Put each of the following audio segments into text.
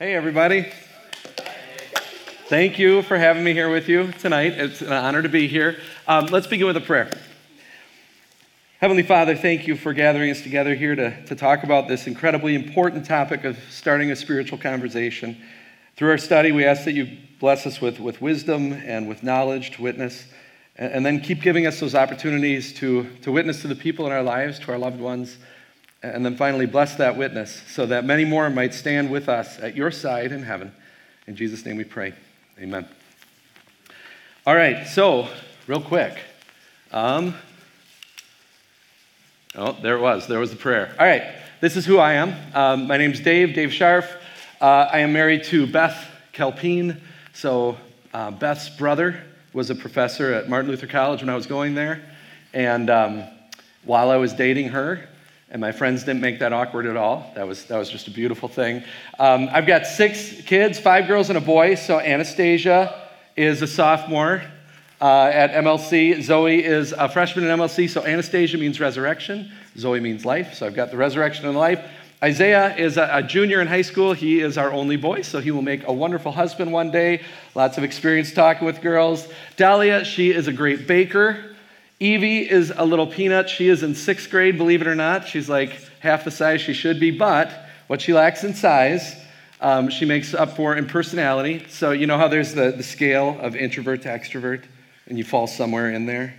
Hey, everybody. Thank you for having me here with you tonight. It's an honor to be here. Um, let's begin with a prayer. Heavenly Father, thank you for gathering us together here to, to talk about this incredibly important topic of starting a spiritual conversation. Through our study, we ask that you bless us with, with wisdom and with knowledge to witness, and, and then keep giving us those opportunities to, to witness to the people in our lives, to our loved ones and then finally, bless that witness so that many more might stand with us at your side in heaven. In Jesus' name we pray. Amen. All right, so, real quick. Um, oh, there it was. There was the prayer. All right, this is who I am. Um, my name's Dave, Dave Scharf. Uh, I am married to Beth Kelpine. So, uh, Beth's brother was a professor at Martin Luther College when I was going there. And um, while I was dating her, and my friends didn't make that awkward at all. That was, that was just a beautiful thing. Um, I've got six kids, five girls and a boy. So Anastasia is a sophomore uh, at MLC. Zoe is a freshman at MLC. So Anastasia means resurrection, Zoe means life. So I've got the resurrection and life. Isaiah is a, a, junior in high school. He is our only boy, so he will make a wonderful husband one day. Lots of experience talking with girls. Dahlia, she is a great baker. Evie is a little peanut. She is in sixth grade, believe it or not. She's like half the size she should be, but what she lacks in size, um, she makes up for in personality. So, you know how there's the, the scale of introvert to extrovert, and you fall somewhere in there?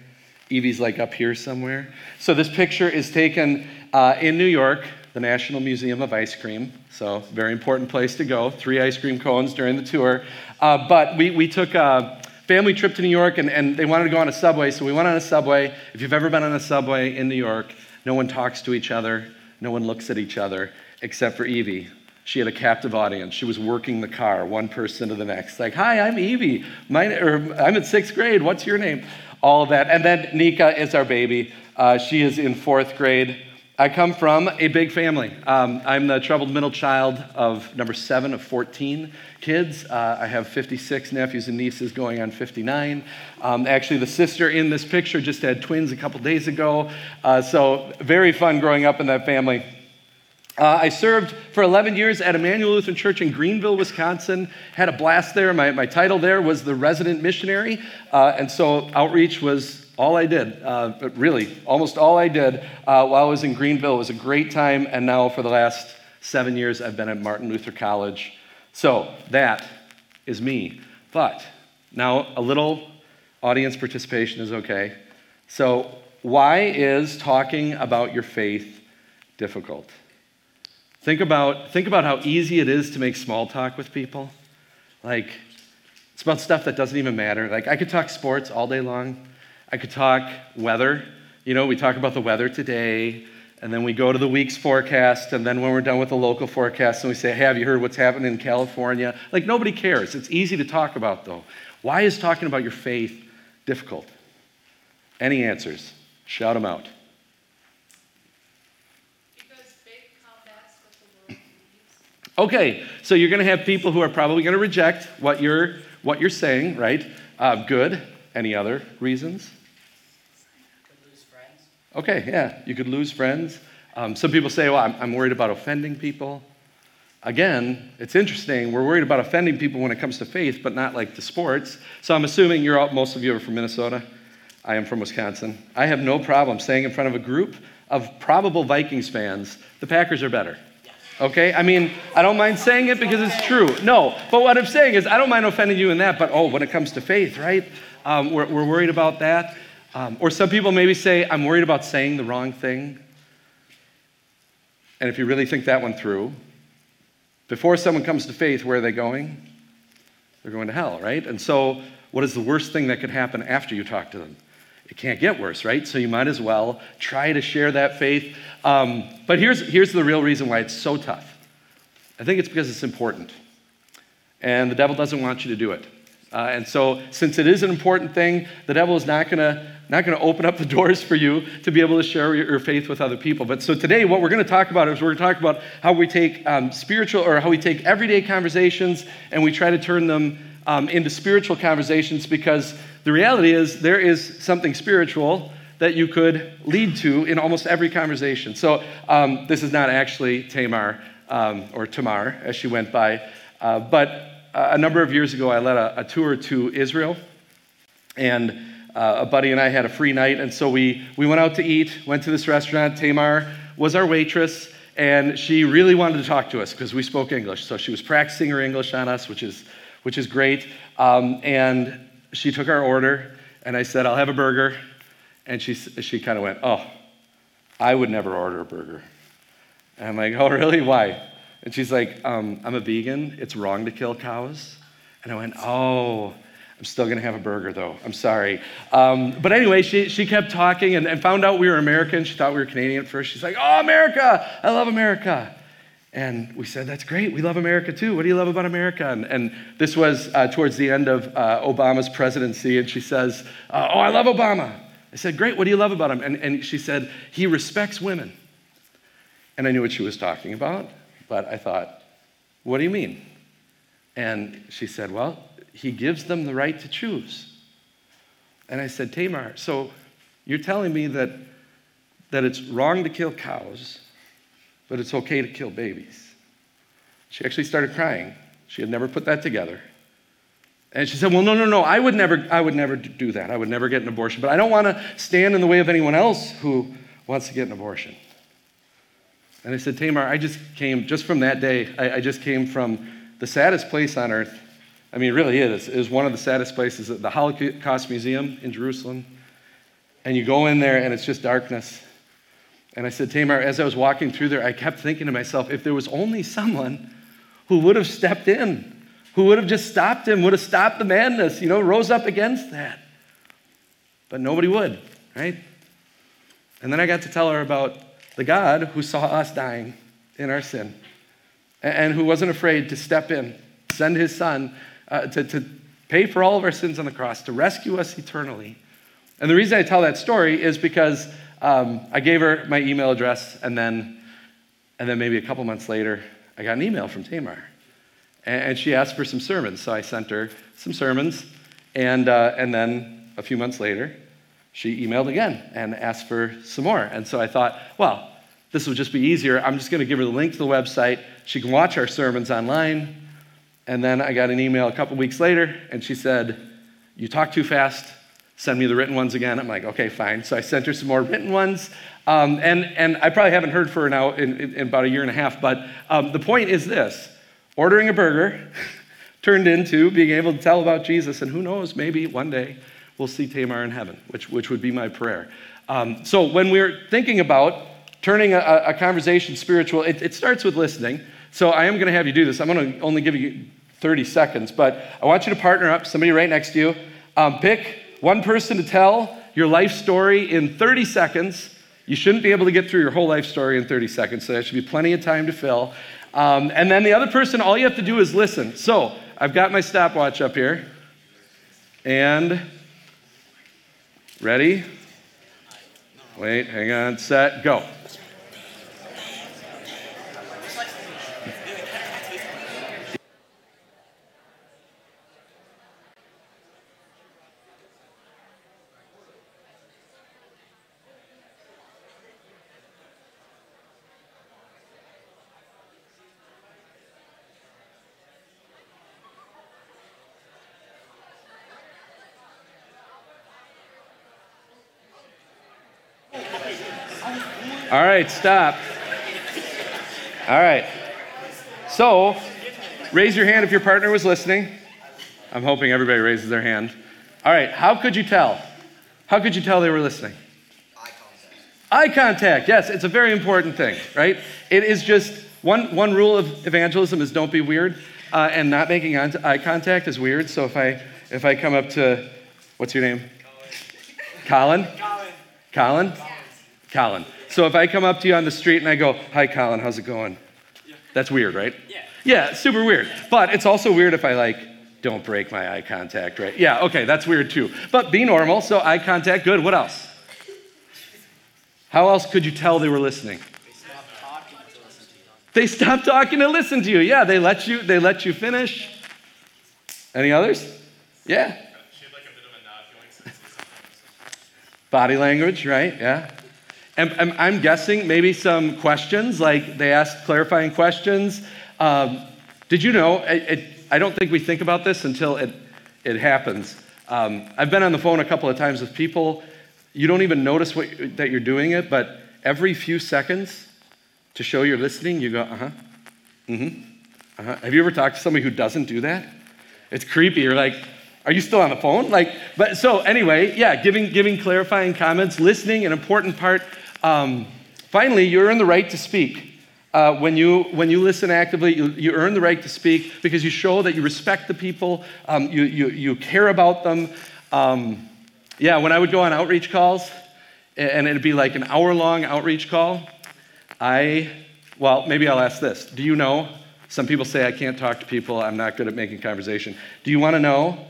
Evie's like up here somewhere. So, this picture is taken uh, in New York, the National Museum of Ice Cream. So, very important place to go. Three ice cream cones during the tour. Uh, but we, we took. Uh, family trip to New York, and, and they wanted to go on a subway, so we went on a subway. If you've ever been on a subway in New York, no one talks to each other, no one looks at each other, except for Evie. She had a captive audience. She was working the car, one person to the next. Like, hi, I'm Evie. My, or, I'm in sixth grade. What's your name? All of that. And then Nika is our baby. Uh, she is in fourth grade. I come from a big family. Um, I'm the troubled middle child of number seven of 14 kids. Uh, I have 56 nephews and nieces going on 59. Um, actually, the sister in this picture just had twins a couple days ago. Uh, so, very fun growing up in that family. Uh, I served for 11 years at Emmanuel Lutheran Church in Greenville, Wisconsin. Had a blast there. My, my title there was the resident missionary. Uh, and so outreach was all I did, uh, but really, almost all I did uh, while I was in Greenville. Was a great time, and now for the last seven years, I've been at Martin Luther College. So that is me. But now a little audience participation is okay. So, why is talking about your faith difficult? Think about, think about how easy it is to make small talk with people. Like, it's about stuff that doesn't even matter. Like, I could talk sports all day long. I could talk weather. You know, we talk about the weather today, and then we go to the week's forecast, and then when we're done with the local forecast, and we say, hey, have you heard what's happening in California? Like, nobody cares. It's easy to talk about, though. Why is talking about your faith difficult? Any answers? Shout them out. Because big combat's what the world. Okay, so you're going to have people who are probably going to reject what you're, what you're saying, right? Uh, good. Any other reasons? Okay, yeah, you could lose friends. Um, some people say, well, I'm, I'm worried about offending people. Again, it's interesting. We're worried about offending people when it comes to faith, but not like the sports. So I'm assuming you're all, most of you are from Minnesota. I am from Wisconsin. I have no problem saying in front of a group of probable Vikings fans, the Packers are better. Okay? I mean, I don't mind saying it because it's true. No, but what I'm saying is, I don't mind offending you in that, but oh, when it comes to faith, right? Um, we're, we're worried about that. Um, or some people maybe say, I'm worried about saying the wrong thing. And if you really think that one through, before someone comes to faith, where are they going? They're going to hell, right? And so, what is the worst thing that could happen after you talk to them? It can't get worse, right? So, you might as well try to share that faith. Um, but here's, here's the real reason why it's so tough I think it's because it's important. And the devil doesn't want you to do it. Uh, and so, since it is an important thing, the devil is not going to not going to open up the doors for you to be able to share your, faith with other people. But so today, what we're going to talk about is we're going to talk about how we take um, spiritual or how we take everyday conversations and we try to turn them um, into spiritual conversations because the reality is there is something spiritual that you could lead to in almost every conversation. So um, this is not actually Tamar um, or Tamar as she went by. Uh, but a number of years ago, I led a, a tour to Israel, and uh, a buddy and I had a free night, and so we, we went out to eat, went to this restaurant. Tamar was our waitress, and she really wanted to talk to us because we spoke English. So she was practicing her English on us, which is, which is great. Um, and she took our order, and I said, I'll have a burger. And she, she kind of went, Oh, I would never order a burger. And I'm like, Oh, really? Why? And she's like, um, I'm a vegan. It's wrong to kill cows. And I went, Oh, I'm still going to have a burger though. I'm sorry. Um, but anyway, she, she kept talking and, and found out we were American. She thought we were Canadian at first. She's like, Oh, America. I love America. And we said, That's great. We love America too. What do you love about America? And, and this was uh, towards the end of uh, Obama's presidency. And she says, uh, Oh, I love Obama. I said, Great. What do you love about him? And, and she said, He respects women. And I knew what she was talking about. But I thought, What do you mean? And she said, Well, he gives them the right to choose. And I said, Tamar, so you're telling me that, that it's wrong to kill cows, but it's okay to kill babies. She actually started crying. She had never put that together. And she said, Well, no, no, no, I would never, I would never do that. I would never get an abortion. But I don't want to stand in the way of anyone else who wants to get an abortion. And I said, Tamar, I just came, just from that day, I, I just came from the saddest place on earth I mean, it really is. It is one of the saddest places, the Holocaust Museum in Jerusalem. And you go in there and it's just darkness. And I said, Tamar, as I was walking through there, I kept thinking to myself, if there was only someone who would have stepped in, who would have just stopped him, would have stopped the madness, you know, rose up against that. But nobody would, right? And then I got to tell her about the God who saw us dying in our sin and who wasn't afraid to step in, send his son uh, to, to pay for all of our sins on the cross, to rescue us eternally. And the reason I tell that story is because um, I gave her my email address, and then, and then maybe a couple months later, I got an email from Tamar. And, she asked for some sermons, so I sent her some sermons. And, uh, and then a few months later, she emailed again and asked for some more. And so I thought, well, this will just be easier. I'm just going to give her the link to the website. She can watch our sermons online. And then I got an email a couple weeks later, and she said, You talk too fast. Send me the written ones again. I'm like, okay, fine. So I sent her some more written ones. Um, and, and I probably haven't heard from her now in, in, in about a year and a half. But um, the point is this ordering a burger turned into being able to tell about Jesus. And who knows, maybe one day we'll see Tamar in heaven, which, which would be my prayer. Um, so when we're thinking about turning a, a conversation spiritual, it, it starts with listening. So I am going to have you do this. I'm going to only give you 30 seconds, but I want you to partner up, somebody right next to you. Um, pick one person to tell your life story in 30 seconds. You shouldn't be able to get through your whole life story in 30 seconds, so there should be plenty of time to fill. Um, and then the other person, all you have to do is listen. So I've got my stopwatch up here. And ready? Wait, hang on, set, go. All right, stop. All right. So, raise your hand if your partner was listening. I'm hoping everybody raises their hand. All right, how could you tell? How could you tell they were listening? Eye contact. Eye contact, yes, it's a very important thing, right? It is just one, one rule of evangelism is don't be weird, uh, and not making eye contact is weird. So if I if I come up to, what's your name? Colin. Colin. Colin. Colin. Colin. So if I come up to you on the street and I go, Hi, Colin, how's it going? Yeah. That's weird, right? Yeah. Yeah, super weird. But it's also weird if I like, don't break my eye contact, right? Yeah, okay, that's weird too. But be normal, so eye contact, good. What else? How else could you tell they were listening? They stopped talking to listen to you. Yeah, they let you, they let you finish. Any others? Yeah. Body language, right? Yeah. And, I'm guessing maybe some questions, like they asked clarifying questions. Um, Did you know? It, it, I don't think we think about this until it, it happens. Um, I've been on the phone a couple of times with people. You don't even notice what, that you're doing it, but every few seconds to show you're listening, you go, uh huh, mm hmm, uh huh. Have you ever talked to somebody who doesn't do that? It's creepy. You're like, are you still on the phone? Like, but so anyway, yeah, giving, giving clarifying comments, listening, an important part. Um, finally, you earn the right to speak. Uh, when, you, when you listen actively, you, you earn the right to speak because you show that you respect the people, um, you, you, you care about them. Um, yeah, when I would go on outreach calls, and it'd be like an hour long outreach call, I, well, maybe I'll ask this. Do you know? Some people say I can't talk to people, I'm not good at making conversation. Do you want to know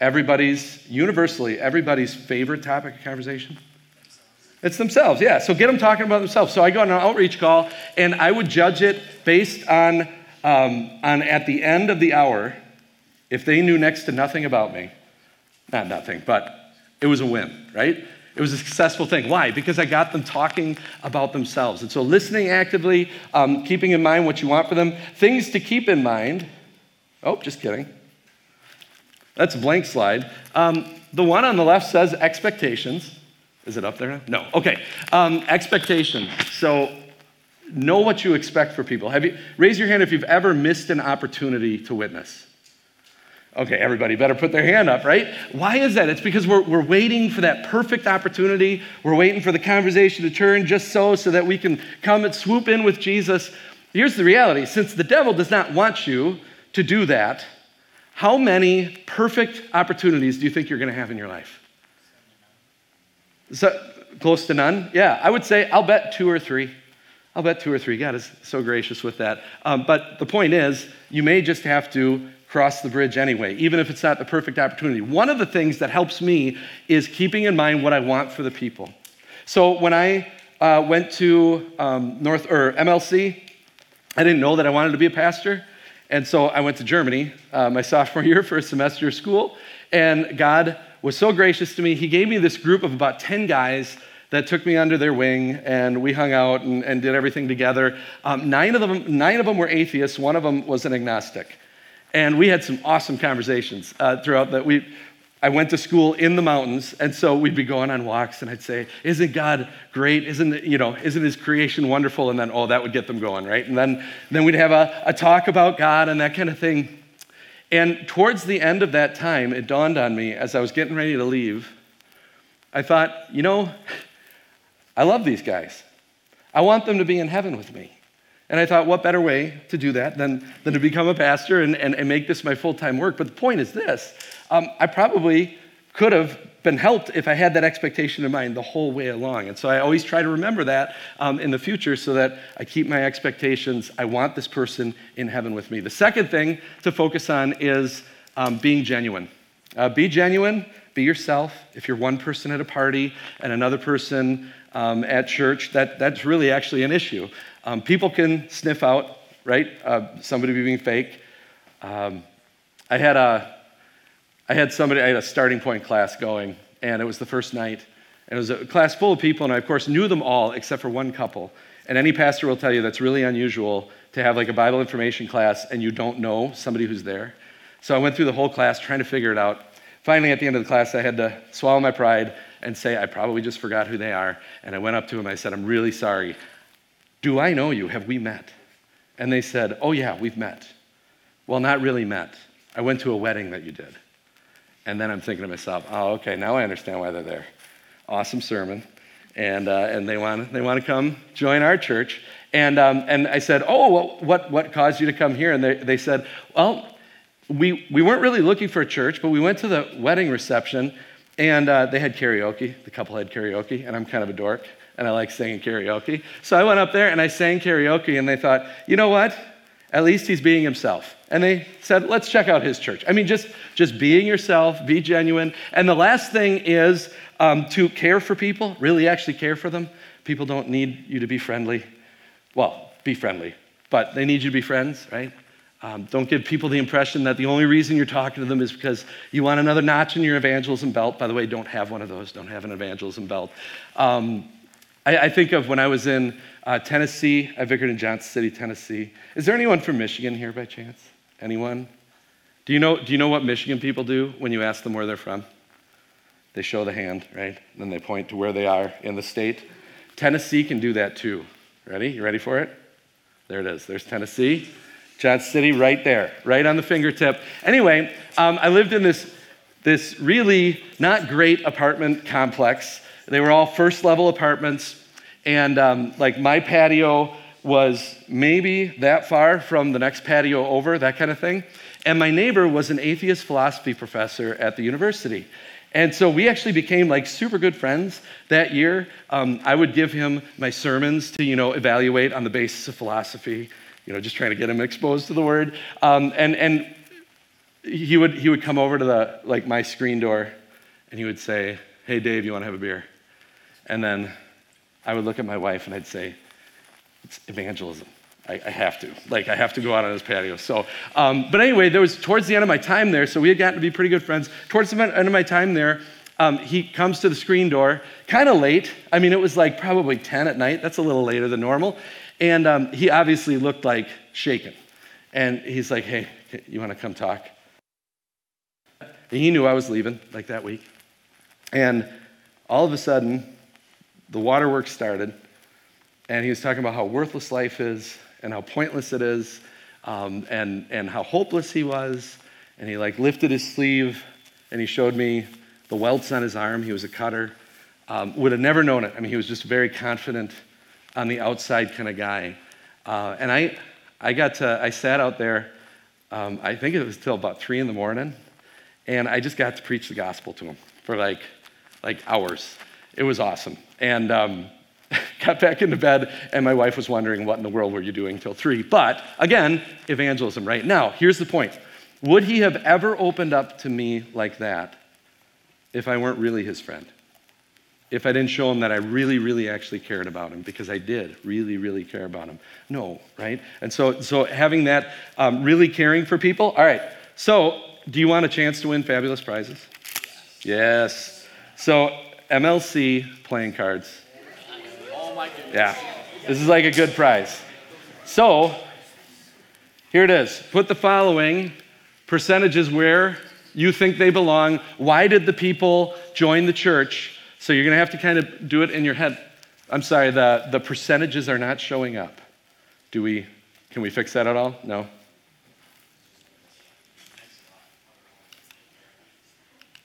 everybody's, universally, everybody's favorite topic of conversation? It's themselves, yeah. So get them talking about themselves. So I go on an outreach call, and I would judge it based on, um, on at the end of the hour, if they knew next to nothing about me, not nothing, but it was a win, right? It was a successful thing. Why? Because I got them talking about themselves. And so listening actively, um, keeping in mind what you want for them, things to keep in mind. Oh, just kidding. That's a blank slide. Um, the one on the left says expectations. Is it up there now? No. Okay. Um, expectation. So know what you expect for people. Have you raise your hand if you've ever missed an opportunity to witness? Okay, everybody better put their hand up, right? Why is that? It's because we're, we're waiting for that perfect opportunity. We're waiting for the conversation to turn just so, so that we can come and swoop in with Jesus. Here's the reality since the devil does not want you to do that, how many perfect opportunities do you think you're going to have in your life? So, close to none? Yeah, I would say I'll bet two or three. I'll bet two or three. God is so gracious with that. Um, but the point is, you may just have to cross the bridge anyway, even if it's not the perfect opportunity. One of the things that helps me is keeping in mind what I want for the people. So when I uh, went to um, North or MLC, I didn't know that I wanted to be a pastor, and so I went to Germany uh, my sophomore year for a semester of school, and God was so gracious to me. He gave me this group of about 10 guys that took me under their wing, and we hung out and, and did everything together. Um, nine, of them, nine of them were atheists, one of them was an agnostic. And we had some awesome conversations uh, throughout that. We, I went to school in the mountains, and so we'd be going on walks, and I'd say, "Isn't God great? Isn't you know? Isn't His creation wonderful?" And then, oh, that would get them going, right? And then, then we'd have a, a talk about God and that kind of thing. And towards the end of that time, it dawned on me as I was getting ready to leave, I thought, you know, I love these guys. I want them to be in heaven with me. And I thought, what better way to do that than, than to become a pastor and, and, and make this my full time work? But the point is this um, I probably could have been helped if I had that expectation in mind the whole way along. And so I always try to remember that um, in the future so that I keep my expectations. I want this person in heaven with me. The second thing to focus on is um, being genuine. Uh, be genuine, be yourself. If you're one person at a party and another person um, at church, that, that's really actually an issue. Um, people can sniff out, right, uh, somebody being fake. Um, I had a I had somebody, I had a starting point class going, and it was the first night. And it was a class full of people, and I, of course, knew them all except for one couple. And any pastor will tell you that's really unusual to have like a Bible information class and you don't know somebody who's there. So I went through the whole class trying to figure it out. Finally, at the end of the class, I had to swallow my pride and say, I probably just forgot who they are. And I went up to them, I said, I'm really sorry. Do I know you? Have we met? And they said, Oh, yeah, we've met. Well, not really met. I went to a wedding that you did. And then I'm thinking to myself, oh, okay, now I understand why they're there. Awesome sermon. And, uh, and they, want, they want to come join our church. And, um, and I said, oh, well, what, what caused you to come here? And they, they said, well, we, we weren't really looking for a church, but we went to the wedding reception and uh, they had karaoke. The couple had karaoke, and I'm kind of a dork, and I like singing karaoke. So I went up there and I sang karaoke, and they thought, you know what? At least he's being himself. And they said, let's check out his church. I mean, just, just being yourself, be genuine. And the last thing is um, to care for people, really actually care for them. People don't need you to be friendly. Well, be friendly, but they need you to be friends, right? Um, don't give people the impression that the only reason you're talking to them is because you want another notch in your evangelism belt. By the way, don't have one of those. Don't have an evangelism belt. Um, I, I, think of when I was in uh, Tennessee. I vicared in Johnson City, Tennessee. Is there anyone from Michigan here by chance? Anyone? Do you know, do you know what Michigan people do when you ask them where they're from? They show the hand, right? And then they point to where they are in the state. Tennessee can do that too. Ready? You ready for it? There it is. There's Tennessee. Johnson City right there, right on the fingertip. Anyway, um, I lived in this, this really not great apartment complex. They were all first level apartments. And um, like my patio was maybe that far from the next patio over, that kind of thing. And my neighbor was an atheist philosophy professor at the university. And so we actually became like super good friends that year. Um, I would give him my sermons to, you know, evaluate on the basis of philosophy, you know, just trying to get him exposed to the word. Um, and and he would he would come over to the like my screen door, and he would say, "Hey, Dave, you want to have a beer?" And then I would look at my wife and I'd say, "It's evangelism." I, I, have to. Like, I have to go out on his patio. So, um, but anyway, there was towards the end of my time there, so we had gotten to be pretty good friends. Towards the end of my time there, um, he comes to the screen door, kind of late. I mean, it was like probably 10 at night. That's a little later than normal. And um, he obviously looked like shaken. And he's like, hey, you want to come talk? And he knew I was leaving, like that week. And all of a sudden, the waterworks started. And he was talking about how worthless life is and how pointless it is um, and, and how hopeless he was. And he like lifted his sleeve and he showed me the welts on his arm. He was a cutter. Um, would have never known it. I mean, he was just very confident on the outside kind of guy. Uh, and I, I got to, I sat out there, um, I think it was till about three in the morning, and I just got to preach the gospel to him for like, like hours. It was awesome. And um, got back into bed, and my wife was wondering, what in the world were you doing till three? But again, evangelism, right? Now, here's the point Would he have ever opened up to me like that if I weren't really his friend? If I didn't show him that I really, really actually cared about him, because I did really, really care about him? No, right? And so, so having that um, really caring for people. All right, so do you want a chance to win fabulous prizes? Yes. yes. So, MLC playing cards yeah, this is like a good prize. So, here it is. Put the following percentages where you think they belong. Why did the people join the church? So you're going to have to kind of do it in your head. I'm sorry, the, the percentages are not showing up. Do we, can we fix that at all? No?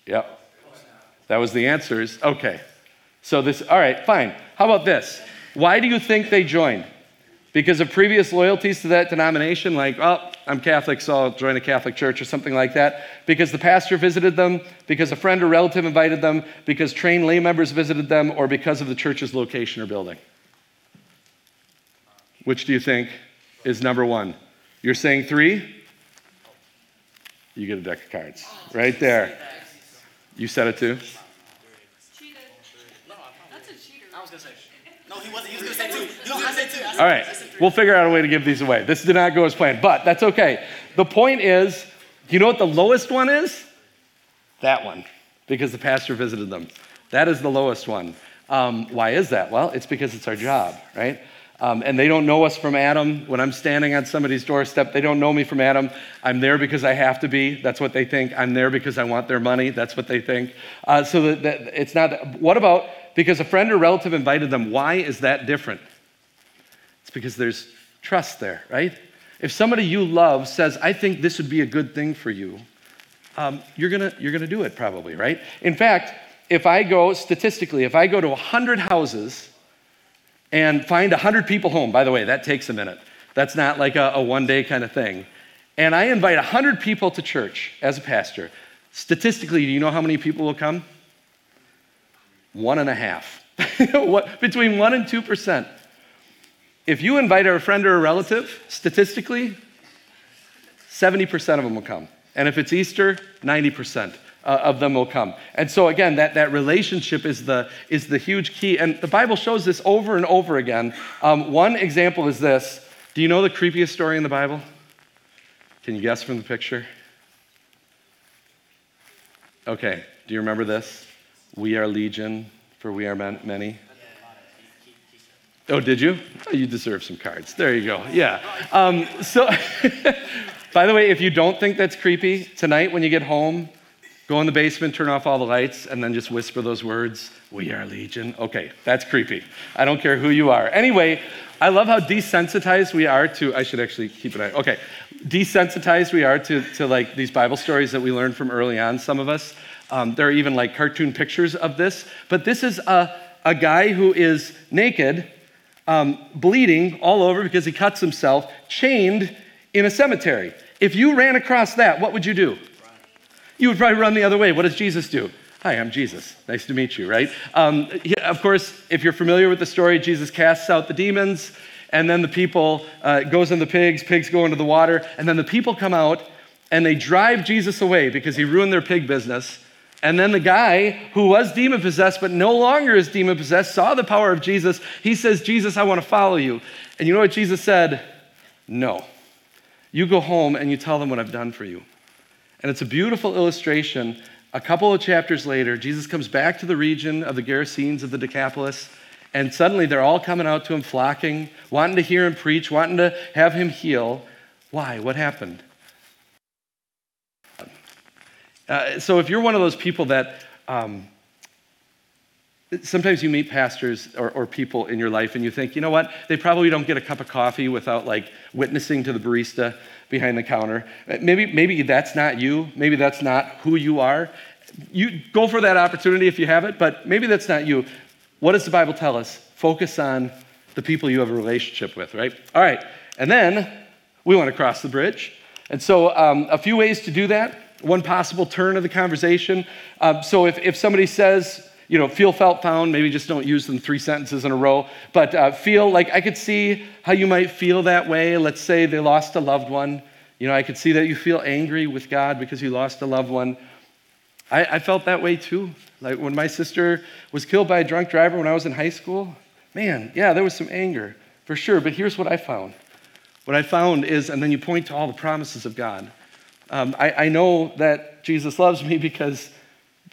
Yep. That was the answers. Okay. So this, all right, fine. How about this? Why do you think they joined? Because of previous loyalties to that denomination, like, oh, I'm Catholic, so I'll join a Catholic church or something like that. Because the pastor visited them, because a friend or relative invited them, because trained lay members visited them, or because of the church's location or building. Which do you think is number one? You're saying three? You get a deck of cards. Right there. You said it too? All right, we'll figure out a way to give these away. This did not go as planned, but that's okay. The point is, do you know what the lowest one is? That one, because the pastor visited them. That is the lowest one. Um, why is that? Well, it's because it's our job, right? Um, and they don't know us from Adam. When I'm standing on somebody's doorstep, they don't know me from Adam. I'm there because I have to be. That's what they think. I'm there because I want their money. That's what they think. Uh, so that, that it's not. What about because a friend or relative invited them? Why is that different? It's because there's trust there, right? If somebody you love says, I think this would be a good thing for you, um, you're gonna, you're gonna do it probably, right? In fact, if I go, statistically, if I go to 100 houses and find 100 people home, by the way, that takes a minute. That's not like a, a one day kind of thing. And I invite 100 people to church as a pastor. Statistically, do you know how many people will come? One and a half. Between one and two percent. If you invite a friend or a relative, statistically, 70% of them will come. And if it's Easter, 90% uh, of them will come. And so again, that, that relationship is the, is the huge key. And the Bible shows this over and over again. Um, one example is this. Do you know the creepiest story in the Bible? Can you guess from the picture? Okay, do you remember this? We are legion, for we are many. Oh, did you? Oh, you deserve some cards. There you go. Yeah. Um, so, By the way, if you don't think that's creepy, tonight when you get home, go in the basement, turn off all the lights, and then just whisper those words We are Legion. Okay, that's creepy. I don't care who you are. Anyway, I love how desensitized we are to, I should actually keep it, eye. okay, desensitized we are to, to like these Bible stories that we learned from early on, some of us. Um, there are even like cartoon pictures of this. But this is a, a guy who is naked, um, bleeding all over because he cuts himself, chained in a cemetery. If you ran across that, what would you do? You would probably run the other way. What does Jesus do? Hi, I'm Jesus. Nice to meet you, right? Um, of course, if you're familiar with the story, Jesus casts out the demons, and then the people uh, goes in the pigs, pigs go into the water, and then the people come out and they drive Jesus away because he ruined their pig business. And then the guy who was demon possessed but no longer is demon possessed saw the power of Jesus. He says, Jesus, I want to follow you. And you know what Jesus said? No. You go home and you tell them what I've done for you. And it's a beautiful illustration. A couple of chapters later, Jesus comes back to the region of the Gerasenes of the Decapolis, and suddenly they're all coming out to him, flocking, wanting to hear him preach, wanting to have him heal. Why? What happened? Uh, so if you're one of those people that um, sometimes you meet pastors or, or, people in your life and you think, you know what, they probably don't get a cup of coffee without like witnessing to the barista behind the counter. Uh, maybe, maybe that's not you. Maybe that's not who you are. You go for that opportunity if you have it, but maybe that's not you. What does the Bible tell us? Focus on the people you have a relationship with, right? All right, and then we want to cross the bridge. And so, um, a few ways to do that one possible turn of the conversation. Um, so if, if somebody says, you know, feel, felt, found, maybe just don't use them three sentences in a row, but uh, feel like I could see how you might feel that way. Let's say they lost a loved one. You know, I could see that you feel angry with God because you lost a loved one. I, I felt that way too. Like when my sister was killed by a drunk driver when I was in high school, man, yeah, there was some anger for sure. But here's what I found. What I found is, and then you point to all the promises of God. Um, I, I, know that Jesus loves me because,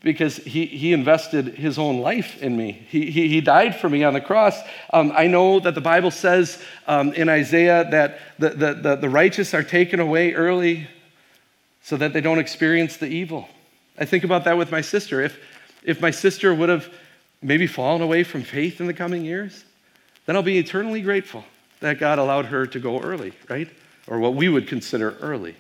because he, he invested his own life in me. He, he, he died for me on the cross. Um, I know that the Bible says um, in Isaiah that the, the, the, the righteous are taken away early so that they don't experience the evil. I think about that with my sister. If, if my sister would have maybe fallen away from faith in the coming years, then I'll be eternally grateful that God allowed her to go early, right? Or what we would consider early.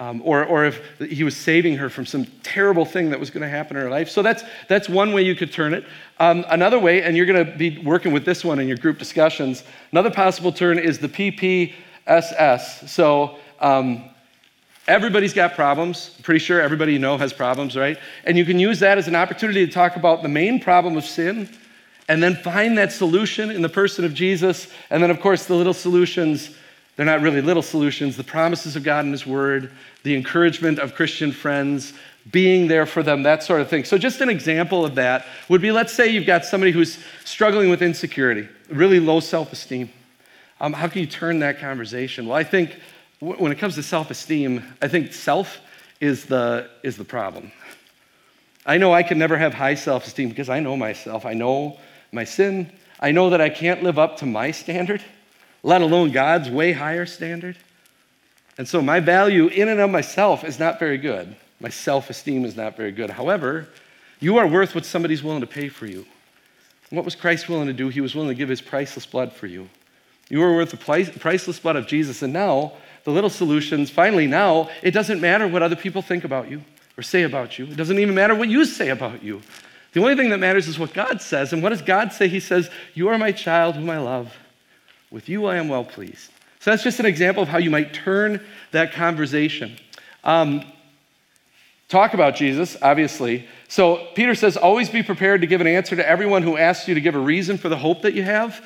Um, or, or if he was saving her from some terrible thing that was going to happen in her life. So that's, that's one way you could turn it. Um, another way, and you're going to be working with this one in your group discussions, another possible turn is the PPSS. So um, everybody's got problems. I'm pretty sure everybody you know has problems, right? And you can use that as an opportunity to talk about the main problem of sin and then find that solution in the person of Jesus. And then, of course, the little solutions they're not really little solutions. The promises of God and His Word, the encouragement of Christian friends, being there for them, that sort of thing. So, just an example of that would be let's say you've got somebody who's struggling with insecurity, really low self esteem. Um, how can you turn that conversation? Well, I think when it comes to self esteem, I think self is the, is the problem. I know I can never have high self esteem because I know myself. I know my sin. I know that I can't live up to my standard let alone God's way higher standard. And so my value in and of myself is not very good. My self esteem is not very good. However, you are worth what somebody's willing to pay for you. What was Christ willing to do? He was willing to give his priceless blood for you. You are worth the priceless blood of Jesus. And now, the little solutions, finally, now, it doesn't matter what other people think about you or say about you. It doesn't even matter what you say about you. The only thing that matters is what God says. And what does God say? He says, You are my child whom I love. With you I am well pleased. So that's just an example of how you might turn that conversation. Um, talk about Jesus, obviously. So Peter says, always be prepared to give an answer to everyone who asks you to give a reason for the hope that you have.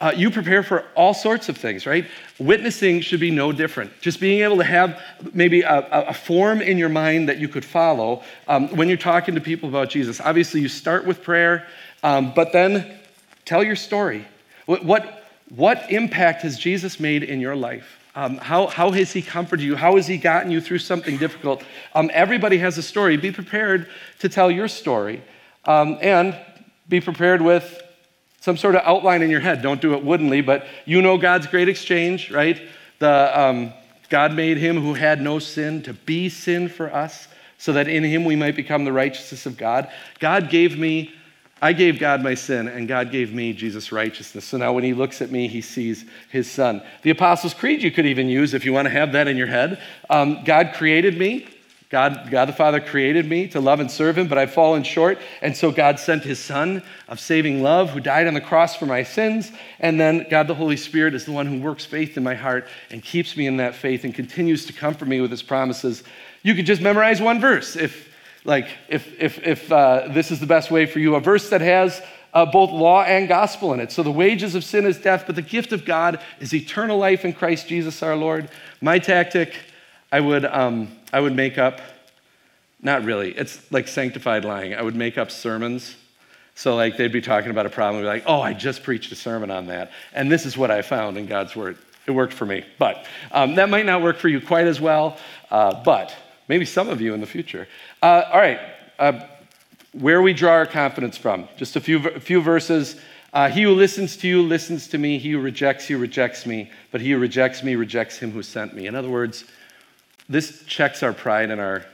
Uh, you prepare for all sorts of things, right? Witnessing should be no different. Just being able to have maybe a, a form in your mind that you could follow um, when you're talking to people about Jesus. Obviously, you start with prayer, um, but then tell your story. What, what, what impact has Jesus made in your life? Um, how, how has he comforted you? How has he gotten you through something difficult? Um, everybody has a story. Be prepared to tell your story. Um, and be prepared with some sort of outline in your head. Don't do it woodenly, but you know God's great exchange, right? The, um, God made him who had no sin to be sin for us, so that in him we might become the righteousness of God. God gave me, I gave God my sin, and God gave me Jesus' righteousness. So now when he looks at me, he sees his son. The Apostles' Creed you could even use if you want to have that in your head. Um, God created me. God, God the Father created me to love and serve Him, but I've fallen short. And so God sent His Son of saving love, who died on the cross for my sins. And then God the Holy Spirit is the one who works faith in my heart and keeps me in that faith and continues to comfort me with His promises. You could just memorize one verse if, like, if, if, if uh, this is the best way for you, a verse that has uh, both law and gospel in it. So the wages of sin is death, but the gift of God is eternal life in Christ Jesus our Lord. My tactic, I would. Um, I would make up, not really, it's like sanctified lying. I would make up sermons. So, like, they'd be talking about a problem, and be like, oh, I just preached a sermon on that. And this is what I found in God's Word. It worked for me. But um, that might not work for you quite as well, uh, but maybe some of you in the future. Uh, all right, uh, where we draw our confidence from. Just a few, a few verses. Uh, he who listens to you listens to me. He who rejects you rejects me. But he who rejects me rejects him who sent me. In other words, this checks our pride and our,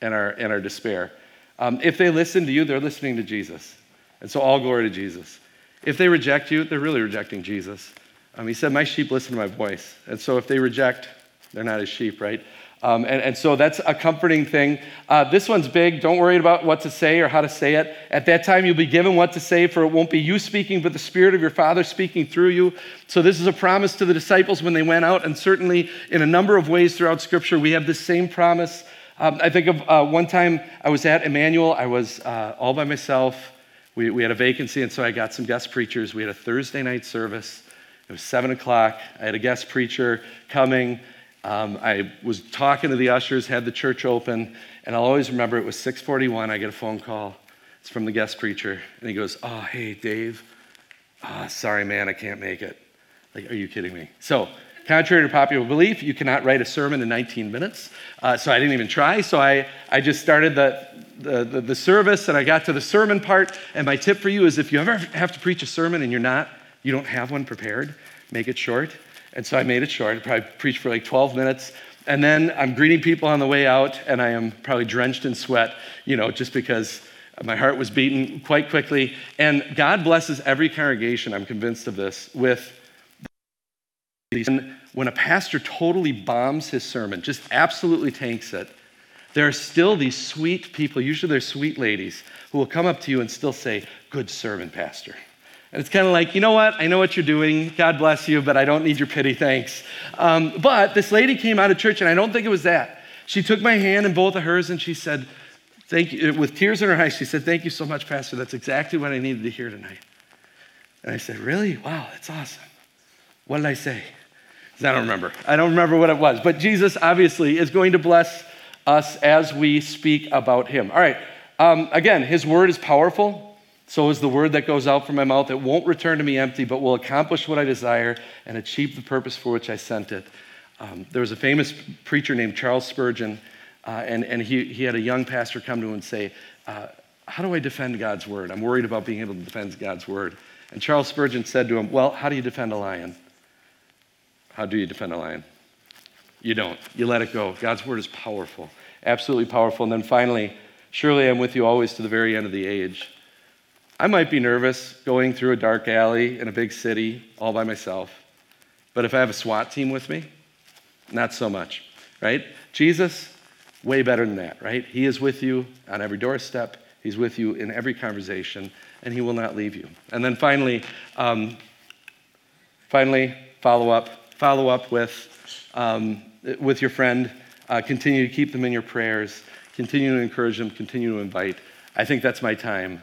and our, and our despair. Um, if they listen to you, they're listening to Jesus. And so all glory to Jesus. If they reject you, they're really rejecting Jesus. Um, he said, My sheep listen to my voice. And so if they reject, they're not his sheep, right? Um, and, and, so that's a comforting thing. Uh, this one's big. Don't worry about what to say or how to say it. At that time, you'll be given what to say, for it won't be you speaking, but the Spirit of your Father speaking through you. So, this is a promise to the disciples when they went out, and certainly in a number of ways throughout Scripture, we have this same promise. Um, I think of uh, one time I was at Emmanuel, I was uh, all by myself. We, we had a vacancy, and so I got some guest preachers. We had a Thursday night service. It was seven o'clock. I had a guest preacher coming. Um, I was talking to the ushers, had the church open, and I'll always remember it was 6:41. I get a phone call. It's from the guest preacher, and he goes, "Oh, hey, Dave. Oh, sorry, man, I can't make it." Like, are you kidding me? So, contrary to popular belief, you cannot write a sermon in 19 minutes. Uh, so I didn't even try. So I, I just started the, the, the, the service, and I got to the sermon part. And my tip for you is, if you ever have to preach a sermon and you're not, you don't have one prepared, make it short and so I made it short. I probably preached for like 12 minutes. And then I'm greeting people on the way out, and I am probably drenched in sweat, you know, just because my heart was beating quite quickly. And God blesses every congregation, I'm convinced of this, with these. when a pastor totally bombs his sermon, just absolutely tanks it, there are still these sweet people, usually they're sweet ladies, who will come up to you and still say, Good sermon, Pastor. And it's kind of like, you know what? I know what you're doing. God bless you, but I don't need your pity, thanks. Um, but this lady came out of church, and I don't think it was that. She took my hand in both of hers and she said, Thank you, with tears in her eyes, she said, Thank you so much, Pastor. That's exactly what I needed to hear tonight. And I said, Really? Wow, that's awesome. What did I say? I don't remember. I don't remember what it was. But Jesus obviously is going to bless us as we speak about him. All right. Um, again, his word is powerful. So is the word that goes out from my mouth. It won't return to me empty, but will accomplish what I desire and achieve the purpose for which I sent it. Um, there was a famous preacher named Charles Spurgeon, uh, and, and he, he had a young pastor come to him and say, uh, How do I defend God's word? I'm worried about being able to defend God's word. And Charles Spurgeon said to him, Well, how do you defend a lion? How do you defend a lion? You don't. You let it go. God's word is powerful, absolutely powerful. And then finally, surely I'm with you always to the very end of the age. I might be nervous going through a dark alley in a big city all by myself. But if I have a SWAT team with me, not so much, right? Jesus, way better than that, right? He is with you on every doorstep, He's with you in every conversation, and He will not leave you. And then finally, um, finally, follow up. Follow up with, um, with your friend. Uh, continue to keep them in your prayers. Continue to encourage them. Continue to invite. I think that's my time